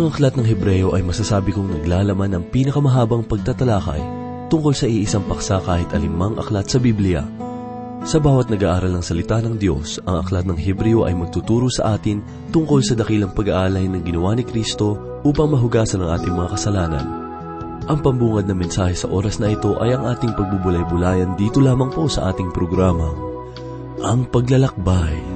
Ang aklat ng Hebreo ay masasabi kong naglalaman ng pinakamahabang pagtatalakay tungkol sa iisang paksa kahit alimang aklat sa Biblia. Sa bawat nag-aaral ng salita ng Diyos, ang aklat ng Hebreo ay magtuturo sa atin tungkol sa dakilang pag-aalay ng ginawa ni Kristo upang mahugasan ang ating mga kasalanan. Ang pambungad na mensahe sa oras na ito ay ang ating pagbubulay-bulayan dito lamang po sa ating programa, Ang Paglalakbay.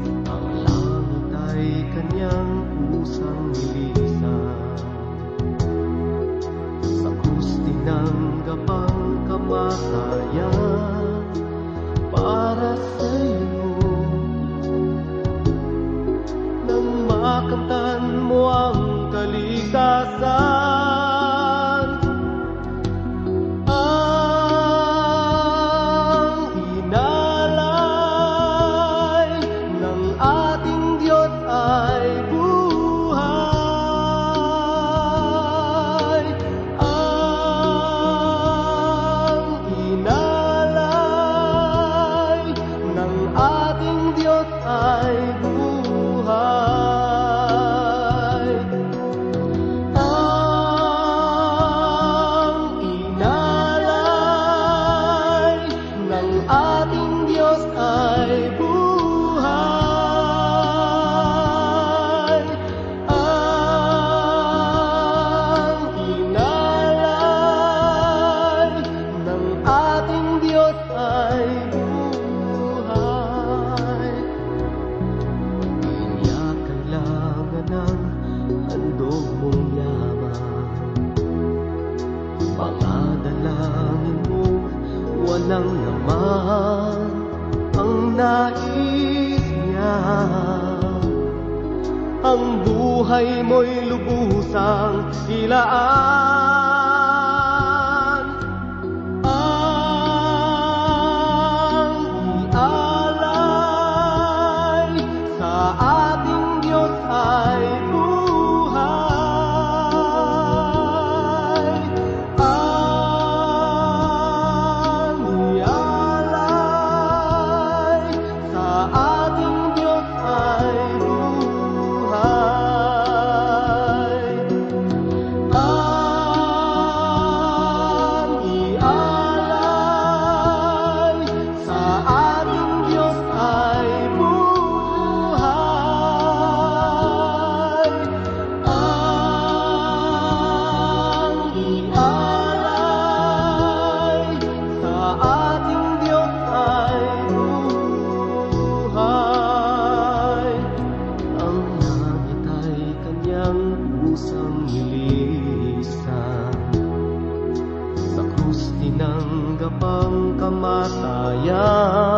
Ang kamatayan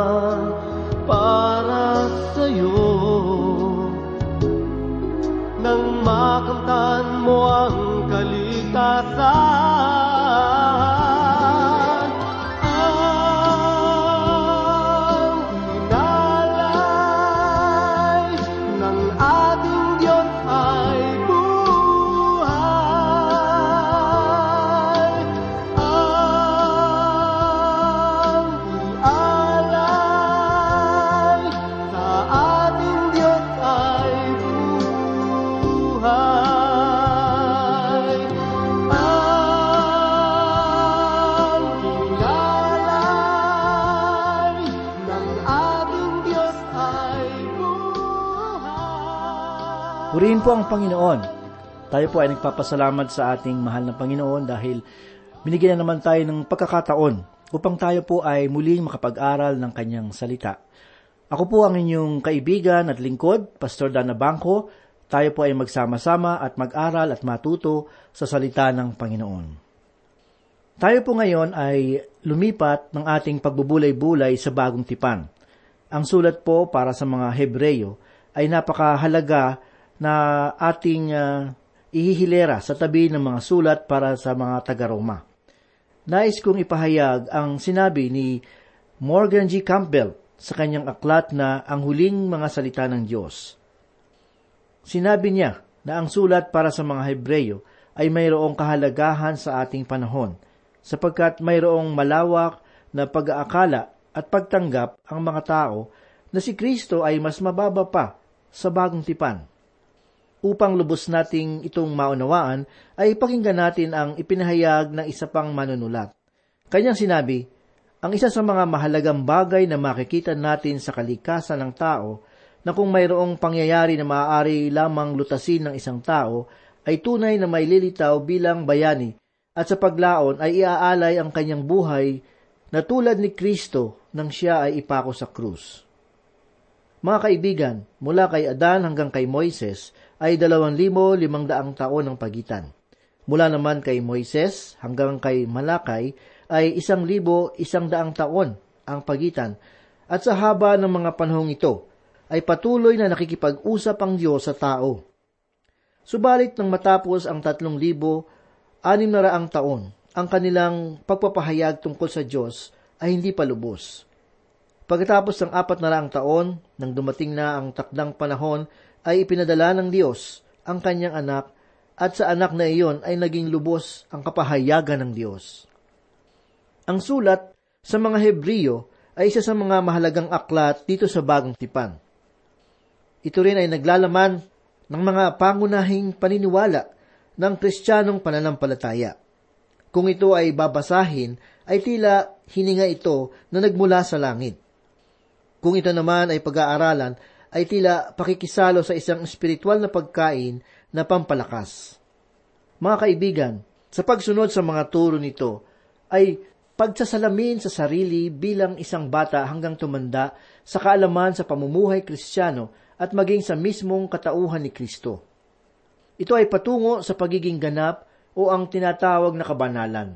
Purihin po ang Panginoon. Tayo po ay nagpapasalamat sa ating mahal na Panginoon dahil binigyan na naman tayo ng pagkakataon upang tayo po ay muling makapag-aral ng kanyang salita. Ako po ang inyong kaibigan at lingkod, Pastor Dana Bangko. Tayo po ay magsama-sama at mag-aral at matuto sa salita ng Panginoon. Tayo po ngayon ay lumipat ng ating pagbubulay-bulay sa bagong tipan. Ang sulat po para sa mga Hebreyo ay napakahalaga na ating ah, ihihilera sa tabi ng mga sulat para sa mga taga-Roma. Nais kong ipahayag ang sinabi ni Morgan G. Campbell sa kanyang aklat na Ang Huling Mga Salita ng Diyos. Sinabi niya na ang sulat para sa mga Hebreyo ay mayroong kahalagahan sa ating panahon sapagkat mayroong malawak na pag-aakala at pagtanggap ang mga tao na si Kristo ay mas mababa pa sa bagong tipan. Upang lubos nating itong maunawaan, ay pakinggan natin ang ipinahayag ng isa pang manunulat. Kanyang sinabi, ang isa sa mga mahalagang bagay na makikita natin sa kalikasan ng tao na kung mayroong pangyayari na maaari lamang lutasin ng isang tao, ay tunay na may lilitaw bilang bayani at sa paglaon ay iaalay ang kanyang buhay na tulad ni Kristo nang siya ay ipako sa krus. Mga kaibigan, mula kay Adan hanggang kay Moises ay dalawang limo limang daang taon ang pagitan. Mula naman kay Moises hanggang kay Malakay ay isang libo isang daang taon ang pagitan at sa haba ng mga panahong ito ay patuloy na nakikipag-usap ang Diyos sa tao. Subalit nang matapos ang tatlong libo anim na raang taon, ang kanilang pagpapahayag tungkol sa Diyos ay hindi pa lubos. Pagkatapos ng apat na raang taon, nang dumating na ang takdang panahon, ay ipinadala ng Diyos ang kanyang anak at sa anak na iyon ay naging lubos ang kapahayagan ng Diyos. Ang sulat sa mga Hebreo ay isa sa mga mahalagang aklat dito sa Bagong Tipan. Ito rin ay naglalaman ng mga pangunahing paniniwala ng kristyanong pananampalataya. Kung ito ay babasahin, ay tila hininga ito na nagmula sa langit. Kung ito naman ay pag-aaralan, ay tila pakikisalo sa isang espiritual na pagkain na pampalakas. Mga kaibigan, sa pagsunod sa mga turo nito, ay pagsasalamin sa sarili bilang isang bata hanggang tumanda sa kaalaman sa pamumuhay kristyano at maging sa mismong katauhan ni Kristo. Ito ay patungo sa pagiging ganap o ang tinatawag na kabanalan.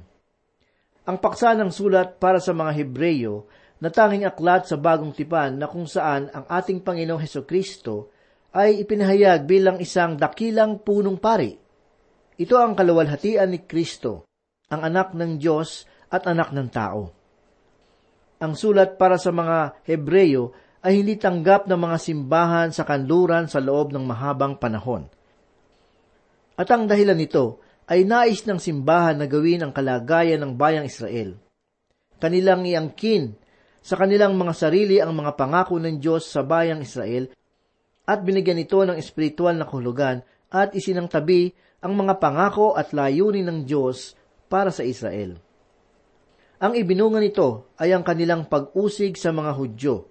Ang paksa ng sulat para sa mga Hebreyo na tanging aklat sa bagong tipan na kung saan ang ating Panginoong Heso Kristo ay ipinahayag bilang isang dakilang punong pari. Ito ang kalawalhatian ni Kristo, ang anak ng Diyos at anak ng tao. Ang sulat para sa mga Hebreyo ay hindi tanggap ng mga simbahan sa kanluran sa loob ng mahabang panahon – at ang dahilan nito ay nais ng simbahan na gawin ang kalagayan ng bayang Israel. Kanilang iangkin sa kanilang mga sarili ang mga pangako ng Diyos sa bayang Israel at binigyan ito ng espiritual na kahulugan at isinang tabi ang mga pangako at layunin ng Diyos para sa Israel. Ang ibinunga nito ay ang kanilang pag-usig sa mga Hudyo,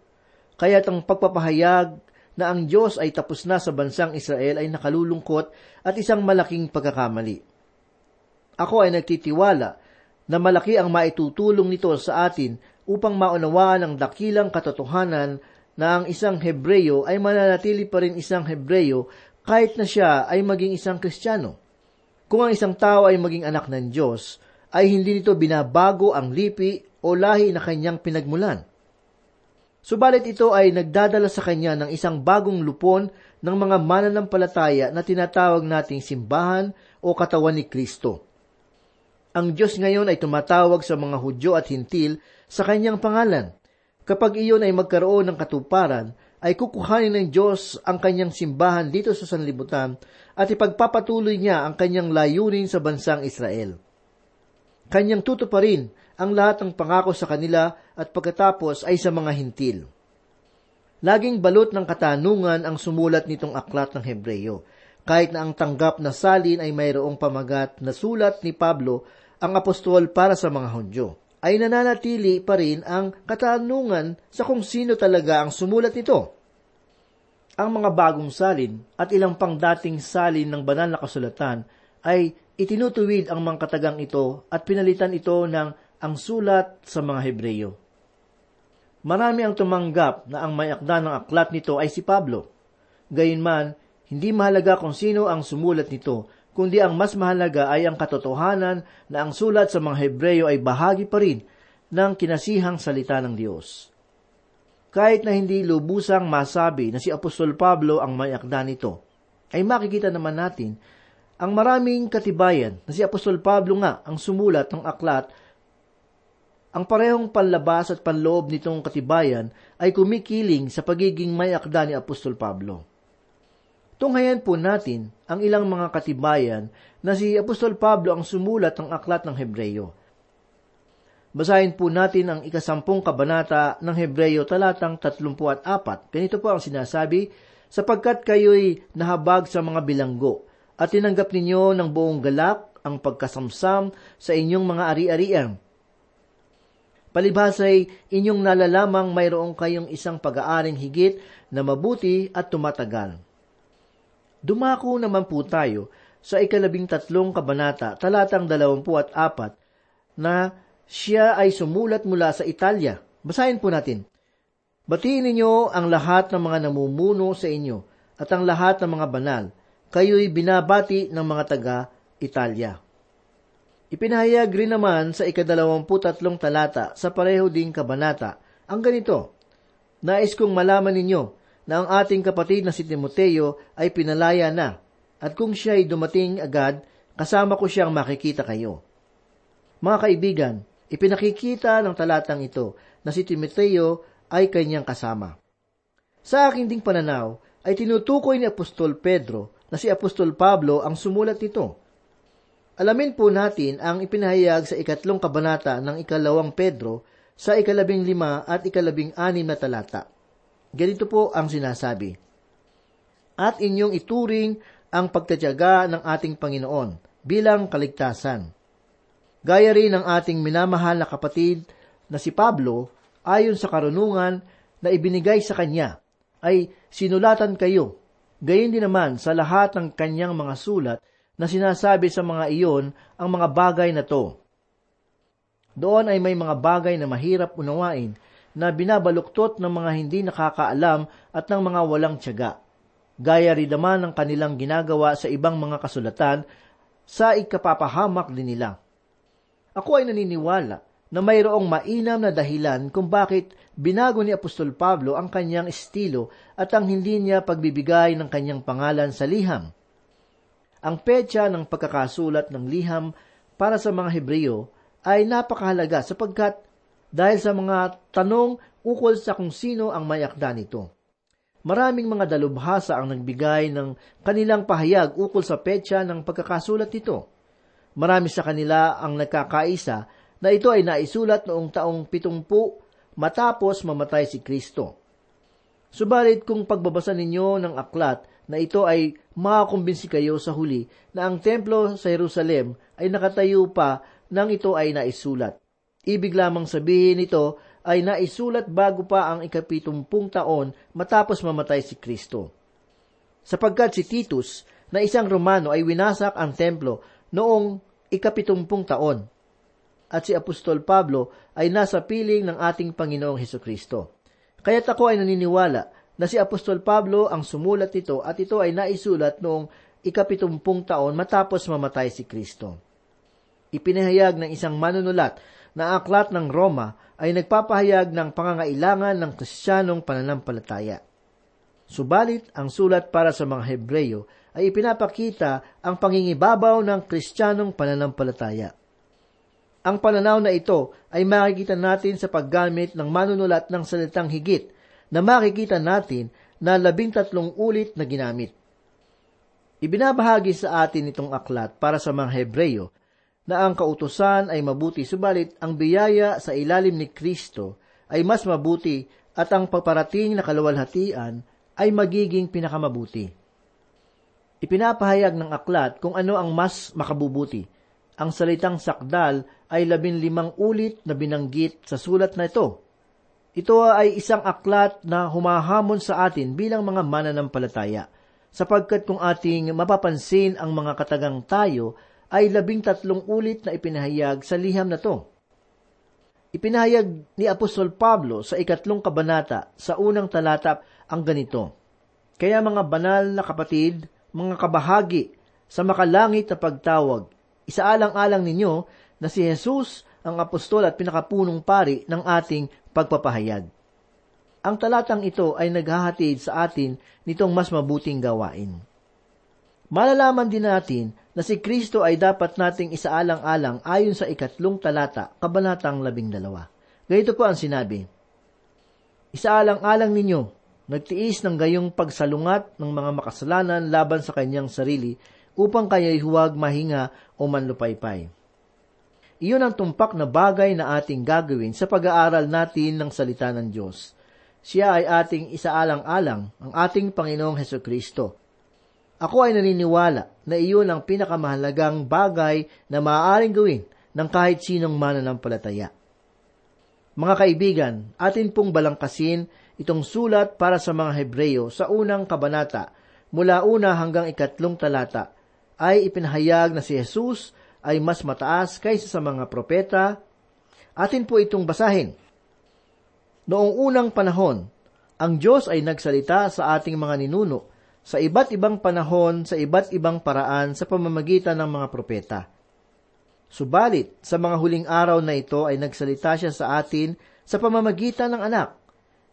kaya't ang pagpapahayag na ang Diyos ay tapos na sa bansang Israel ay nakalulungkot at isang malaking pagkakamali. Ako ay nagtitiwala na malaki ang maitutulong nito sa atin upang maunawaan ang dakilang katotohanan na ang isang Hebreyo ay mananatili pa rin isang Hebreyo kahit na siya ay maging isang Kristiyano. Kung ang isang tao ay maging anak ng Diyos, ay hindi nito binabago ang lipi o lahi na kanyang pinagmulan. Subalit ito ay nagdadala sa kanya ng isang bagong lupon ng mga mananampalataya na tinatawag nating simbahan o katawan ni Kristo. Ang Diyos ngayon ay tumatawag sa mga Hudyo at Hintil sa kanyang pangalan. Kapag iyon ay magkaroon ng katuparan, ay kukuhanin ng Diyos ang kanyang simbahan dito sa sanlibutan at ipagpapatuloy niya ang kanyang layunin sa bansang Israel. Kanyang tutuparin ang lahat ng pangako sa kanila at pagkatapos ay sa mga hintil. Laging balot ng katanungan ang sumulat nitong aklat ng Hebreyo, kahit na ang tanggap na salin ay mayroong pamagat na sulat ni Pablo, ang apostol para sa mga Hudyo, ay nananatili pa rin ang katanungan sa kung sino talaga ang sumulat nito. Ang mga bagong salin at ilang pang dating salin ng banal na kasulatan ay itinutuwid ang mga katagang ito at pinalitan ito ng ang sulat sa mga Hebreyo. Marami ang tumanggap na ang may akda ng aklat nito ay si Pablo. Gayunman, hindi mahalaga kung sino ang sumulat nito, kundi ang mas mahalaga ay ang katotohanan na ang sulat sa mga Hebreyo ay bahagi pa rin ng kinasihang salita ng Diyos. Kahit na hindi lubusang masabi na si Apostol Pablo ang may akda nito, ay makikita naman natin ang maraming katibayan na si Apostol Pablo nga ang sumulat ng aklat ang parehong panlabas at panloob nitong katibayan ay kumikiling sa pagiging may akda ni Apostol Pablo. Tunghayan po natin ang ilang mga katibayan na si Apostol Pablo ang sumulat ng aklat ng Hebreyo. Basahin po natin ang ikasampung kabanata ng Hebreyo talatang 34. Ganito po ang sinasabi, sapagkat kayo'y nahabag sa mga bilanggo, at tinanggap ninyo ng buong galak ang pagkasamsam sa inyong mga ari-arian. Palibhasay, inyong nalalamang mayroong kayong isang pag-aaring higit na mabuti at tumatagal. Dumako naman po tayo sa ikalabing tatlong kabanata, talatang dalawampu at apat, na siya ay sumulat mula sa Italia. Basahin po natin. Batiin ninyo ang lahat ng mga namumuno sa inyo at ang lahat ng mga banal. Kayo'y binabati ng mga taga-Italia. Ipinahayag rin naman sa ikadalawamputatlong talata sa pareho ding kabanata ang ganito, Nais kong malaman ninyo na ang ating kapatid na si Timoteo ay pinalaya na, at kung siya ay dumating agad, kasama ko siyang makikita kayo. Mga kaibigan, ipinakikita ng talatang ito na si Timoteo ay kanyang kasama. Sa aking ding pananaw, ay tinutukoy ni Apostol Pedro na si Apostol Pablo ang sumulat nito Alamin po natin ang ipinahayag sa ikatlong kabanata ng ikalawang Pedro sa ikalabing lima at ikalabing anim na talata. Ganito po ang sinasabi. At inyong ituring ang pagtatyaga ng ating Panginoon bilang kaligtasan. Gaya rin ng ating minamahal na kapatid na si Pablo, ayon sa karunungan na ibinigay sa kanya, ay sinulatan kayo. Gayon din naman sa lahat ng kanyang mga sulat na sinasabi sa mga iyon ang mga bagay na to. Doon ay may mga bagay na mahirap unawain na binabaluktot ng mga hindi nakakaalam at ng mga walang tiyaga. Gaya rin naman ng kanilang ginagawa sa ibang mga kasulatan sa ikapapahamak din nila. Ako ay naniniwala na mayroong mainam na dahilan kung bakit binago ni Apostol Pablo ang kanyang estilo at ang hindi niya pagbibigay ng kanyang pangalan sa liham. Ang petsa ng pagkakasulat ng liham para sa mga Hebreyo ay napakahalaga sapagkat dahil sa mga tanong ukol sa kung sino ang may akda nito. Maraming mga dalubhasa ang nagbigay ng kanilang pahayag ukol sa petsa ng pagkakasulat nito. Marami sa kanila ang nagkakaisa na ito ay naisulat noong taong pitumpu matapos mamatay si Kristo. Subalit kung pagbabasa ninyo ng aklat na ito ay makakumbinsi kayo sa huli na ang templo sa Jerusalem ay nakatayo pa nang ito ay naisulat. Ibig lamang sabihin nito ay naisulat bago pa ang ikapitumpung taon matapos mamatay si Kristo. Sapagkat si Titus na isang Romano ay winasak ang templo noong ikapitumpung taon at si Apostol Pablo ay nasa piling ng ating Panginoong Heso Kristo. Kaya't ako ay naniniwala na si Apostol Pablo ang sumulat nito at ito ay naisulat noong ikapitumpung taon matapos mamatay si Kristo. Ipinahayag ng isang manunulat na aklat ng Roma ay nagpapahayag ng pangangailangan ng kristyanong pananampalataya. Subalit, ang sulat para sa mga Hebreyo ay ipinapakita ang pangingibabaw ng kristyanong pananampalataya. Ang pananaw na ito ay makikita natin sa paggamit ng manunulat ng salitang higit na makikita natin na labing tatlong ulit na ginamit. Ibinabahagi sa atin itong aklat para sa mga Hebreyo na ang kautusan ay mabuti subalit ang biyaya sa ilalim ni Kristo ay mas mabuti at ang paparating na kaluwalhatian ay magiging pinakamabuti. Ipinapahayag ng aklat kung ano ang mas makabubuti. Ang salitang sakdal ay labin limang ulit na binanggit sa sulat na ito ito ay isang aklat na humahamon sa atin bilang mga mananampalataya, sapagkat kung ating mapapansin ang mga katagang tayo, ay labing tatlong ulit na ipinahayag sa liham na to. Ipinahayag ni Apostol Pablo sa ikatlong kabanata sa unang talata ang ganito, Kaya mga banal na kapatid, mga kabahagi, sa makalangit na pagtawag, isaalang-alang ninyo na si Jesus ang apostol at pinakapunong pari ng ating pagpapahayag. Ang talatang ito ay naghahatid sa atin nitong mas mabuting gawain. Malalaman din natin na si Kristo ay dapat nating isaalang-alang ayon sa ikatlong talata, kabanatang labing dalawa. Ganito po ang sinabi, Isaalang-alang ninyo, nagtiis ng gayong pagsalungat ng mga makasalanan laban sa kanyang sarili upang kaya'y huwag mahinga o manlupaypay iyon ang tumpak na bagay na ating gagawin sa pag-aaral natin ng salita ng Diyos. siya ay ating isaalang-alang, ang ating Panginoong Heso Kristo. Ako ay naniniwala na iyon ang pinakamahalagang bagay na maaaring gawin ng kahit sinong mananampalataya. Mga kaibigan, atin pong balangkasin itong sulat para sa mga Hebreyo sa unang kabanata, mula una hanggang ikatlong talata, ay ipinahayag na si Jesus ay mas mataas kaysa sa mga propeta. Atin po itong basahin. Noong unang panahon, ang Diyos ay nagsalita sa ating mga ninuno sa iba't ibang panahon, sa iba't ibang paraan sa pamamagitan ng mga propeta. Subalit, sa mga huling araw na ito ay nagsalita siya sa atin sa pamamagitan ng anak,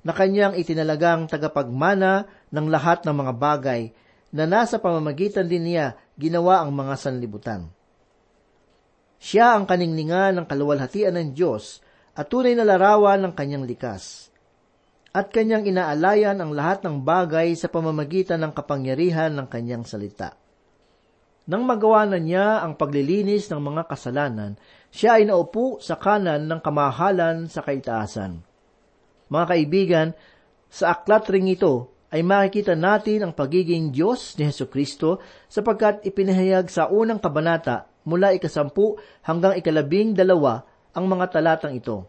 na kanyang itinalagang tagapagmana ng lahat ng mga bagay na nasa pamamagitan din niya ginawa ang mga sanlibutan. Siya ang kaningningan ng kaluwalhatian ng Diyos at tunay na larawan ng kanyang likas. At kanyang inaalayan ang lahat ng bagay sa pamamagitan ng kapangyarihan ng kanyang salita. Nang magawa na niya ang paglilinis ng mga kasalanan, siya ay naupo sa kanan ng kamahalan sa kaitaasan. Mga kaibigan, sa aklat ring ito ay makikita natin ang pagiging Diyos ni Heso Kristo sapagkat ipinahayag sa unang kabanata mula ikasampu hanggang ikalabing dalawa ang mga talatang ito.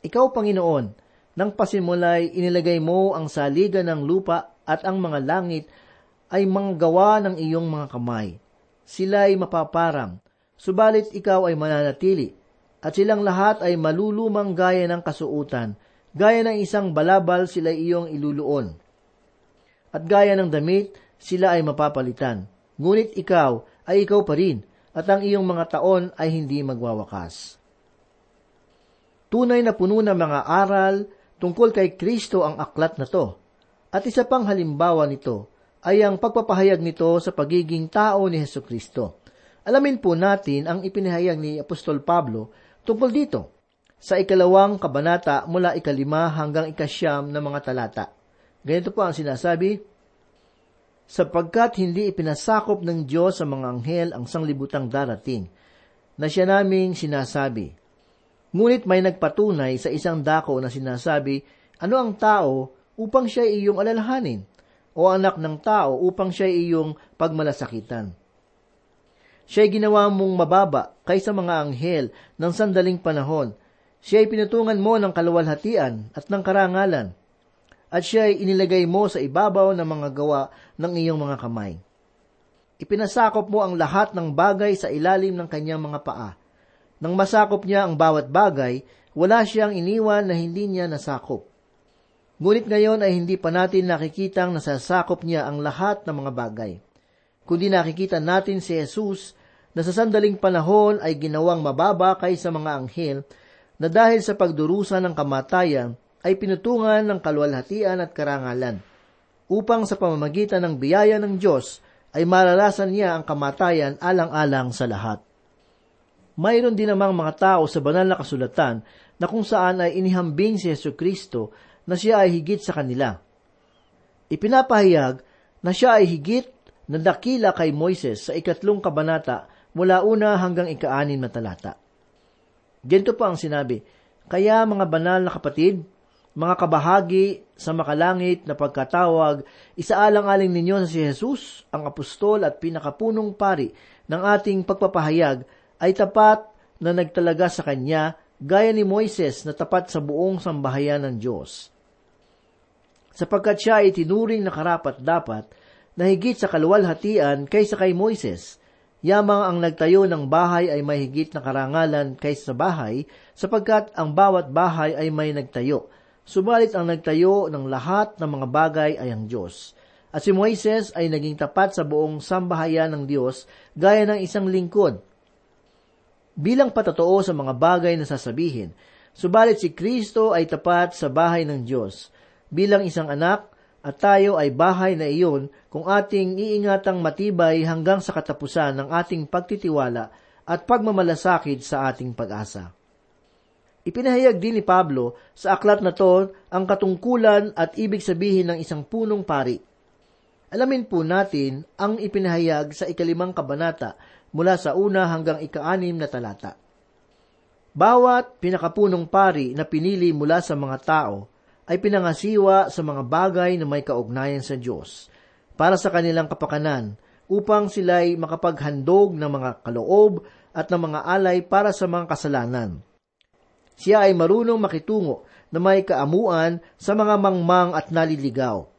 Ikaw, Panginoon, nang pasimulay inilagay mo ang saligan ng lupa at ang mga langit ay mga gawa ng iyong mga kamay. Sila ay mapaparang, subalit ikaw ay mananatili, at silang lahat ay malulumang gaya ng kasuutan, gaya ng isang balabal sila iyong iluluon. At gaya ng damit, sila ay mapapalitan. Ngunit ikaw ay ikaw pa rin, at ang iyong mga taon ay hindi magwawakas. Tunay na puno ng mga aral tungkol kay Kristo ang aklat na to, at isa pang halimbawa nito ay ang pagpapahayag nito sa pagiging tao ni Heso Kristo. Alamin po natin ang ipinahayag ni Apostol Pablo tungkol dito sa ikalawang kabanata mula ikalima hanggang ikasyam na mga talata. Ganito po ang sinasabi, sapagkat hindi ipinasakop ng Diyos sa mga anghel ang sanglibutang darating, na siya naming sinasabi. Ngunit may nagpatunay sa isang dako na sinasabi, ano ang tao upang siya iyong alalahanin? o anak ng tao upang siya iyong pagmalasakitan. Siya'y ginawa mong mababa kaysa mga anghel ng sandaling panahon. Siya'y pinutungan mo ng kaluwalhatian at ng karangalan. At siya'y inilagay mo sa ibabaw ng mga gawa ng iyong mga kamay. Ipinasakop mo ang lahat ng bagay sa ilalim ng kanyang mga paa. Nang masakop niya ang bawat bagay, wala siyang iniwan na hindi niya nasakop. Ngunit ngayon ay hindi pa natin nakikitang nasasakop niya ang lahat ng mga bagay. Kundi nakikita natin si Jesus na sa sandaling panahon ay ginawang mababa kaysa mga anghel na dahil sa pagdurusa ng kamatayan ay pinutungan ng kalwalhatian at karangalan upang sa pamamagitan ng biyaya ng Diyos ay mararasan niya ang kamatayan alang-alang sa lahat. Mayroon din namang mga tao sa banal na kasulatan na kung saan ay inihambing si Yesu Kristo na siya ay higit sa kanila. Ipinapahayag na siya ay higit na dakila kay Moises sa ikatlong kabanata mula una hanggang ikaanin na talata. Ganito pa ang sinabi, Kaya mga banal na kapatid, mga kabahagi sa makalangit na pagkatawag, isaalang-aling ninyo sa si Jesus, ang apostol at pinakapunong pari ng ating pagpapahayag, ay tapat na nagtalaga sa Kanya, gaya ni Moises na tapat sa buong sambahayan ng Diyos sapagkat siya ay tinuring na karapat dapat na higit sa kaluwalhatian kaysa kay Moises. Yamang ang nagtayo ng bahay ay may higit na karangalan kaysa sa bahay, sapagkat ang bawat bahay ay may nagtayo. Subalit ang nagtayo ng lahat ng mga bagay ay ang Diyos. At si Moises ay naging tapat sa buong sambahayan ng Diyos gaya ng isang lingkod. Bilang patotoo sa mga bagay na sasabihin, subalit si Kristo ay tapat sa bahay ng Diyos bilang isang anak at tayo ay bahay na iyon kung ating iingatang matibay hanggang sa katapusan ng ating pagtitiwala at pagmamalasakit sa ating pag-asa. Ipinahayag din ni Pablo sa aklat na to ang katungkulan at ibig sabihin ng isang punong pari. Alamin po natin ang ipinahayag sa ikalimang kabanata mula sa una hanggang ikaanim na talata. Bawat pinakapunong pari na pinili mula sa mga tao ay pinangasiwa sa mga bagay na may kaugnayan sa Diyos para sa kanilang kapakanan upang sila'y makapaghandog ng mga kaloob at ng mga alay para sa mga kasalanan. Siya ay marunong makitungo na may kaamuan sa mga mangmang at naliligaw.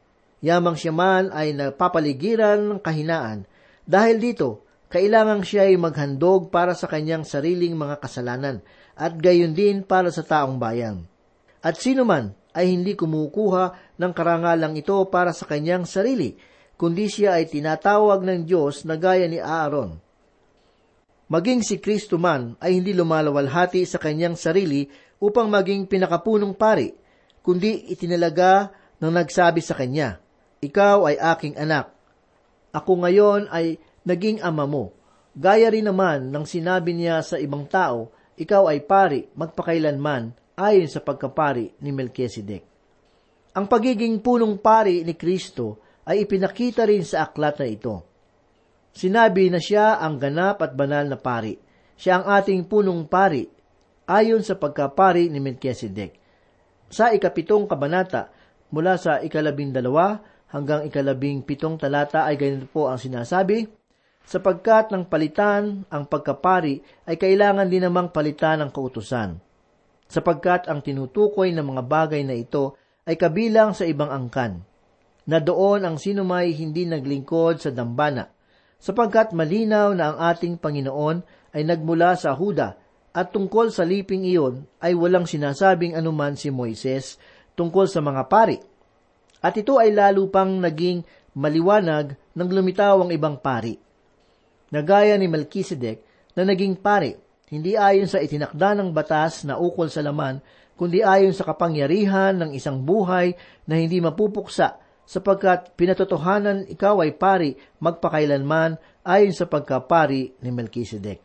Yamang siya man ay napapaligiran ng kahinaan. Dahil dito, kailangang siya ay maghandog para sa kanyang sariling mga kasalanan at gayon din para sa taong bayan. At sino man ay hindi kumukuha ng karangalang ito para sa kanyang sarili, kundi siya ay tinatawag ng Diyos na gaya ni Aaron. Maging si Kristo man ay hindi lumalawalhati sa kanyang sarili upang maging pinakapunong pari, kundi itinalaga ng nagsabi sa kanya, Ikaw ay aking anak. Ako ngayon ay naging ama mo. Gaya rin naman ng sinabi niya sa ibang tao, Ikaw ay pari magpakailanman ayon sa pagkapari ni Melchizedek. Ang pagiging punong pari ni Kristo ay ipinakita rin sa aklat na ito. Sinabi na siya ang ganap at banal na pari. Siya ang ating punong pari, ayon sa pagkapari ni Melchizedek. Sa ikapitong kabanata, mula sa ikalabing dalawa hanggang ikalabing pitong talata ay ganito po ang sinasabi, sapagkat ng palitan ang pagkapari ay kailangan din namang palitan ang kautusan sapagkat ang tinutukoy ng mga bagay na ito ay kabilang sa ibang angkan, na doon ang sinumay hindi naglingkod sa dambana, sapagkat malinaw na ang ating Panginoon ay nagmula sa Huda, at tungkol sa liping iyon ay walang sinasabing anuman si Moises tungkol sa mga pari. At ito ay lalo pang naging maliwanag nang lumitaw ang ibang pari. Nagaya ni Melchizedek na naging pari, hindi ayon sa itinakda ng batas na ukol sa laman, kundi ayon sa kapangyarihan ng isang buhay na hindi mapupuksa, sapagkat pinatotohanan ikaw ay pari magpakailanman ayon sa pagkapari ni Melchizedek.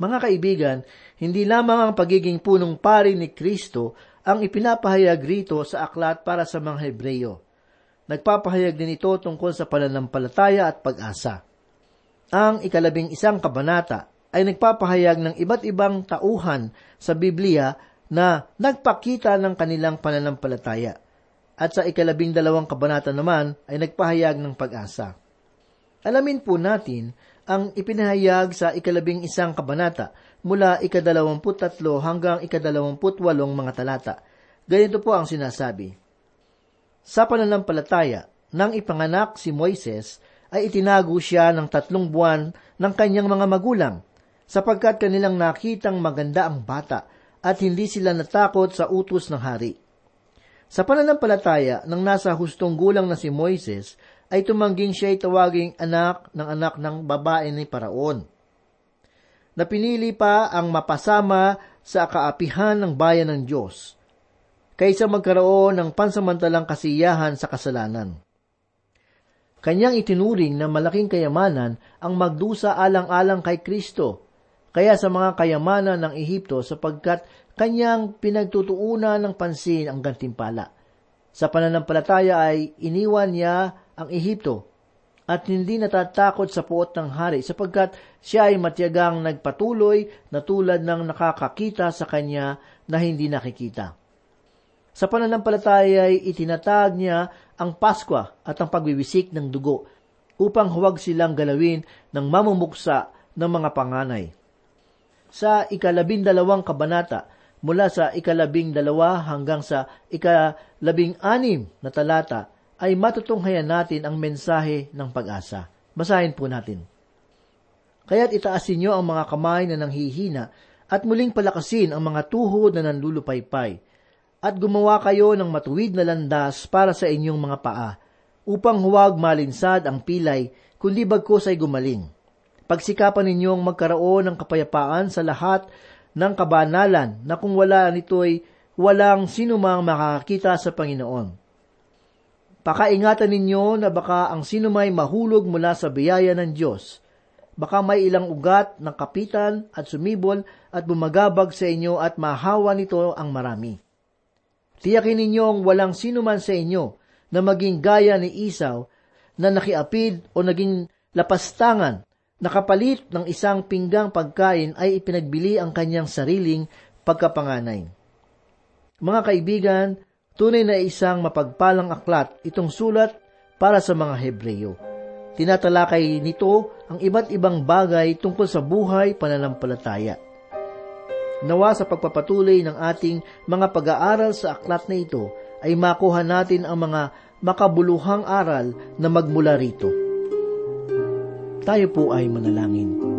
Mga kaibigan, hindi lamang ang pagiging punong pari ni Kristo ang ipinapahayag rito sa aklat para sa mga Hebreyo. Nagpapahayag din ito tungkol sa pananampalataya at pag-asa. Ang ikalabing isang kabanata ay nagpapahayag ng iba't ibang tauhan sa Biblia na nagpakita ng kanilang pananampalataya. At sa ikalabing dalawang kabanata naman ay nagpahayag ng pag-asa. Alamin po natin ang ipinahayag sa ikalabing isang kabanata mula ikadalawamput tatlo hanggang ikadalawamput walong mga talata. Ganito po ang sinasabi. Sa pananampalataya, nang ipanganak si Moises, ay itinago siya ng tatlong buwan ng kanyang mga magulang sapagkat kanilang nakitang maganda ang bata at hindi sila natakot sa utos ng hari. Sa pananampalataya ng nasa hustong gulang na si Moises, ay tumangging siya ay tawaging anak ng anak ng babae ni Paraon. Napinili pa ang mapasama sa kaapihan ng bayan ng Diyos, kaysa magkaroon ng pansamantalang kasiyahan sa kasalanan. Kanyang itinuring na malaking kayamanan ang magdusa alang-alang kay Kristo kaya sa mga kayamanan ng Ehipto sapagkat kanyang pinagtutuunan ng pansin ang gantimpala. Sa pananampalataya ay iniwan niya ang Ehipto at hindi natatakot sa puot ng hari sapagkat siya ay matiyagang nagpatuloy na tulad ng nakakakita sa kanya na hindi nakikita. Sa pananampalataya ay itinatag niya ang Pasko at ang pagwiwisik ng dugo upang huwag silang galawin ng mamumuksa ng mga panganay sa ikalabing dalawang kabanata mula sa ikalabing dalawa hanggang sa ikalabing anim na talata ay matutunghayan natin ang mensahe ng pag-asa. Basahin po natin. Kaya't itaasin niyo ang mga kamay na nanghihina at muling palakasin ang mga tuhod na nanlulupaypay at gumawa kayo ng matuwid na landas para sa inyong mga paa upang huwag malinsad ang pilay kundi bagkos ay gumaling Pagsikapan ninyong magkaroon ng kapayapaan sa lahat ng kabanalan na kung wala nito'y walang sinumang makakakita sa Panginoon. Pakaingatan ninyo na baka ang sinumay mahulog mula sa biyaya ng Diyos. Baka may ilang ugat ng kapitan at sumibol at bumagabag sa inyo at mahawa nito ang marami. Tiyakin ninyong walang sinuman sa inyo na maging gaya ni Isaw na nakiapid o naging lapastangan nakapalit ng isang pinggang pagkain ay ipinagbili ang kanyang sariling pagkapanganay. Mga kaibigan, Tunay na isang mapagpalang aklat itong sulat para sa mga Hebreyo. Tinatalakay nito ang iba't ibang bagay tungkol sa buhay pananampalataya. Nawa sa pagpapatuloy ng ating mga pag-aaral sa aklat na ito ay makuha natin ang mga makabuluhang aral na magmula rito. Tayo po ay manalangin.